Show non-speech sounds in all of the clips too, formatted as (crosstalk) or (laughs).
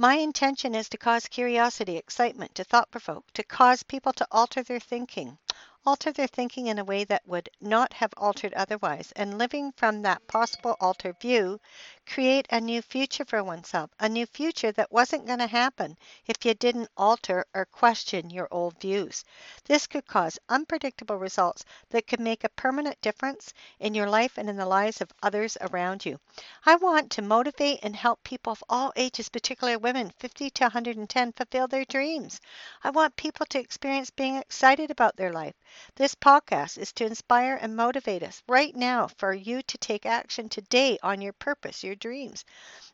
My intention is to cause curiosity, excitement, to thought provoke, to cause people to alter their thinking, alter their thinking in a way that would not have altered otherwise, and living from that possible altered view, create a new future for oneself, a new future that wasn't going to happen if you didn't alter or question your old views. This could cause unpredictable results that could make a permanent difference in your life and in the lives of others around you. I want to motivate and help people of all ages, particularly women 50 to 110, fulfill their dreams. I want people to experience being excited about their life. This podcast is to inspire and motivate us right now for you to take action today on your purpose, your dreams.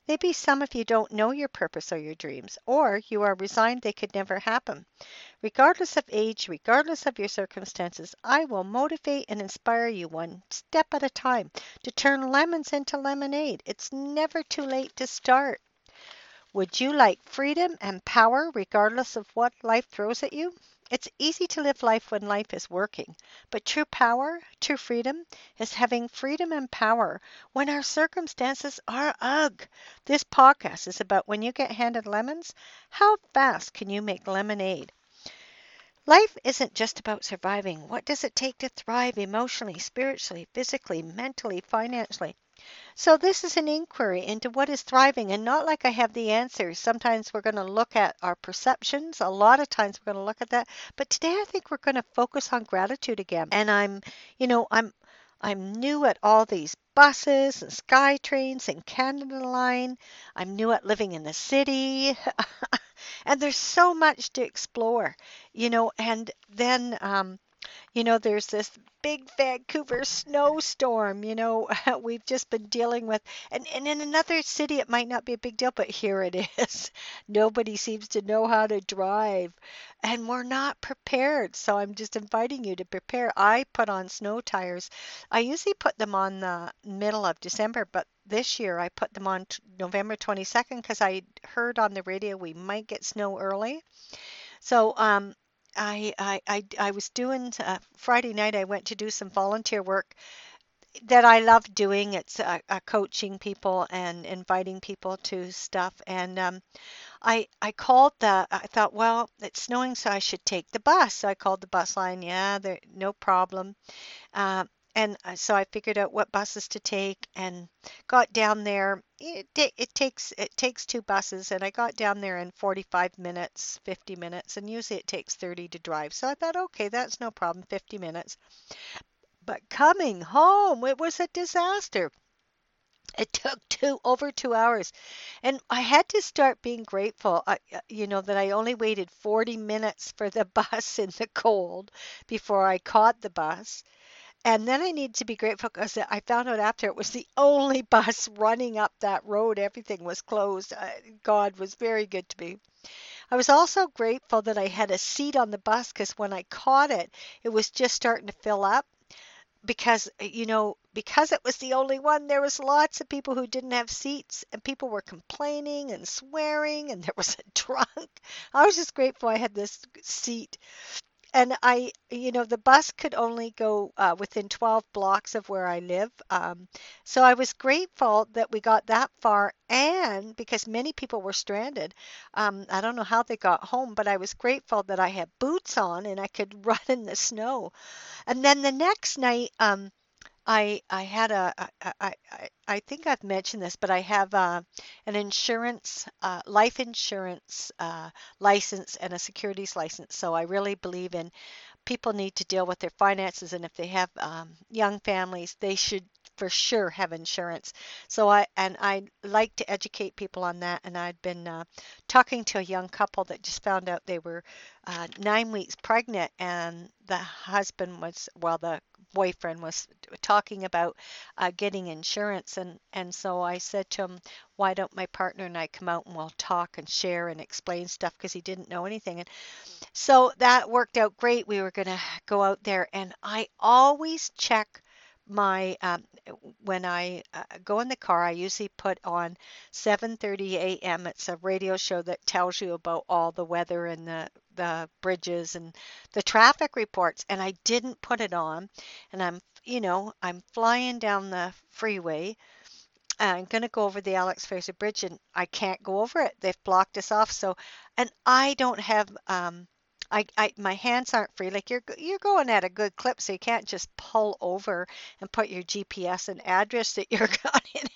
Maybe some of you don't know your purpose or your dreams, or you are resigned they could never happen. Regardless of age, regardless of your circumstances, I will motivate and inspire you one step at a time to turn lemons into lemonade. It's never too late to start. Would you like freedom and power regardless of what life throws at you? It's easy to live life when life is working, but true power, true freedom, is having freedom and power when our circumstances are ugh. This podcast is about when you get handed lemons, how fast can you make lemonade? Life isn't just about surviving. What does it take to thrive emotionally, spiritually, physically, mentally, financially? So this is an inquiry into what is thriving and not like I have the answers. Sometimes we're going to look at our perceptions. A lot of times we're going to look at that. But today I think we're going to focus on gratitude again. And I'm, you know, I'm I'm new at all these buses and sky trains and Canada Line. I'm new at living in the city. (laughs) and there's so much to explore, you know, and then um you know, there's this big Vancouver snowstorm, you know, (laughs) we've just been dealing with. And, and in another city, it might not be a big deal, but here it (laughs) is. Nobody seems to know how to drive, and we're not prepared. So I'm just inviting you to prepare. I put on snow tires. I usually put them on the middle of December, but this year I put them on t- November 22nd because I heard on the radio we might get snow early. So um, I, I, I, I was doing uh, Friday night. I went to do some volunteer work that I love doing. It's uh, uh, coaching people and inviting people to stuff. And um, I I called the. I thought, well, it's snowing, so I should take the bus. So I called the bus line. Yeah, there, no problem. Uh, and uh, so I figured out what buses to take and got down there. It, it takes it takes two buses, and I got down there in 45 minutes, 50 minutes, and usually it takes 30 to drive. So I thought, okay, that's no problem, 50 minutes. But coming home, it was a disaster. It took two over two hours, and I had to start being grateful. I, uh, you know that I only waited 40 minutes for the (laughs) bus in the cold before I caught the bus and then I need to be grateful because I found out after it was the only (laughs) bus running up that road. Everything was closed. Uh, God was very good to me. I was also grateful that I had a seat on the bus because when I caught it, it was just starting to fill up. Because, eh, you know, because it was the only one, there was lots of people who didn't have seats, and people were complaining and swearing, and (laughs) there was a drunk. I was just grateful I had this seat and I, you know, the bus could only go uh, within 12 blocks of where I live. Um, so I was grateful that we got that far, and because many people were stranded, um, I don't know how they got home, but I was grateful that I had boots on and I could (laughs) run in the snow. And then the next night, um, I I had a I, I, I think I've mentioned this, but I have uh, an insurance uh, life insurance uh, license and a securities license. So I really believe in people need to deal with their finances, and if they have um, young families, they should for sure have insurance. So I and I like to educate people on that. And I'd been uh, talking to a young couple that just found out they were uh, nine weeks pregnant, and the husband was well, the boyfriend was talking about uh, getting insurance, and and so I said to him, why don't my partner and I come out and we'll talk and share and explain stuff because he didn't know anything. And so that worked out great. We were going to go out there, and I always check my um, when I uh, go in the car, I usually put on 7:30 a.m. It's a radio show that tells you about all the weather and the the bridges and the traffic reports. And I didn't put it on, and I'm you know I'm flying down the freeway. I'm going to go over the Alex Fraser Bridge, and I can't go over it. They've blocked us off. So, and I don't have um, I, I my hands aren't free. Like you're you're going at a good clip, so you can't just pull over and put your GPS and address that you're (laughs) going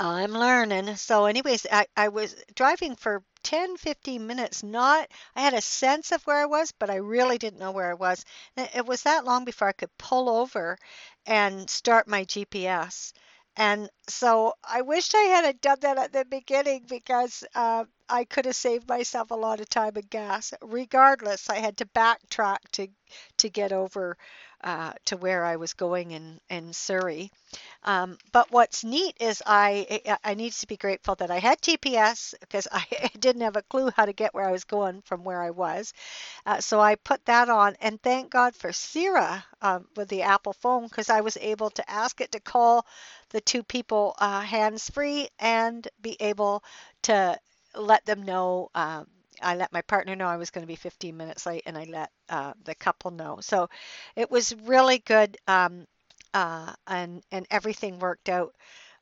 I'm learning. So, anyways, I, I was driving for 10, 15 minutes. Not I had a sense of where I was, but I really didn't know where I was. It was that long before I could pull over and start my GPS. And so I wished I had done that at the beginning because uh, I could have saved myself a lot of time and gas. Regardless, I had to backtrack to to get over uh, to where I was going in in Surrey. Um, but what's neat is I I need to be grateful that I had GPS because (laughs) I didn't have a clue how to get where I was going from where I was. Uh, so I put that on, and thank God for Siri uh, with the Apple phone because I was able to ask it to call the two people uh, hands free and be able to let them know. Um, I let my partner know I was going to be 15 minutes late, and I let uh, the couple know. So it was really good, um, uh, and and everything worked out.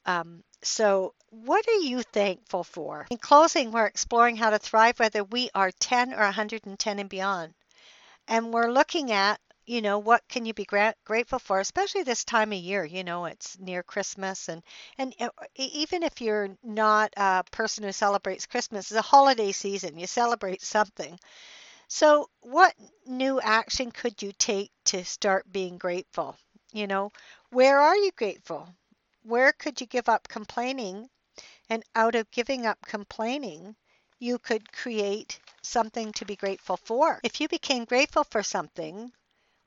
Um, so, what are you thankful for? In closing, we're exploring how to thrive whether we are 10 or 110 and beyond. And we're looking at you know what can you be gra- grateful for especially this time of year you know it's near christmas and and uh, even if you're not a person who celebrates christmas it's a holiday season you celebrate something so what new action could you take to start being grateful you know where are you grateful where could you give up complaining and out of giving up complaining you could create something to be grateful for. If you became grateful for something,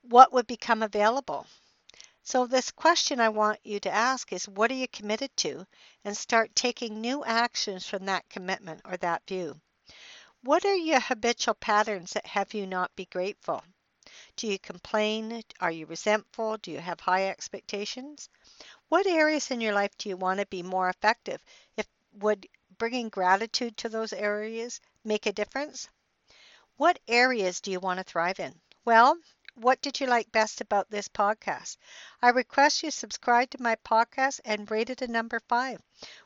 what would become available? So, this question I want you to ask is what are you committed to? And start taking new actions from that commitment or that view. What are your habitual patterns that have you not be grateful? Do you complain? Are you resentful? Do you have high expectations? What areas in your life do you want to be more effective? If would bringing gratitude to those areas make a difference? What areas do you want to thrive in? Well, what did you like best about this podcast? I request you subscribe to my podcast and rate it a number five.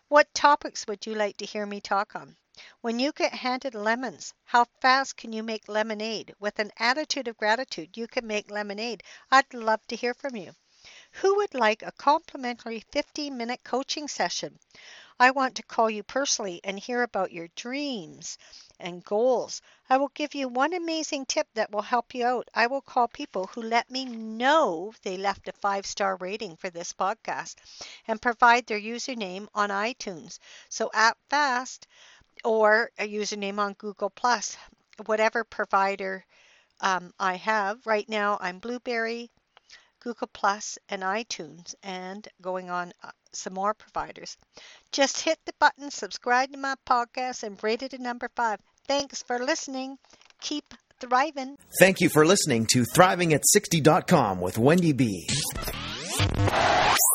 What topics would you like to hear me talk on? When you get handed lemons, how fast can you make lemonade? With an attitude of gratitude, you can make lemonade. I'd love to hear from you. Who would like a complimentary 15 minute coaching session? I want to call you personally and hear about your dreams and goals. I will give you one amazing tip that will help you out. I will call people who let me know they left a five star rating for this podcast and provide their username on iTunes. So act fast or a username on Google Plus, whatever provider um, I have. Right now, I'm Blubrry, Google Plus, and iTunes, and going on uh, some more providers. Just hit the button, subscribe to my podcast, and rate it a number five. Thanks for listening. Keep thriving. Thank you for listening to Thriving at 60.com with Wendy B.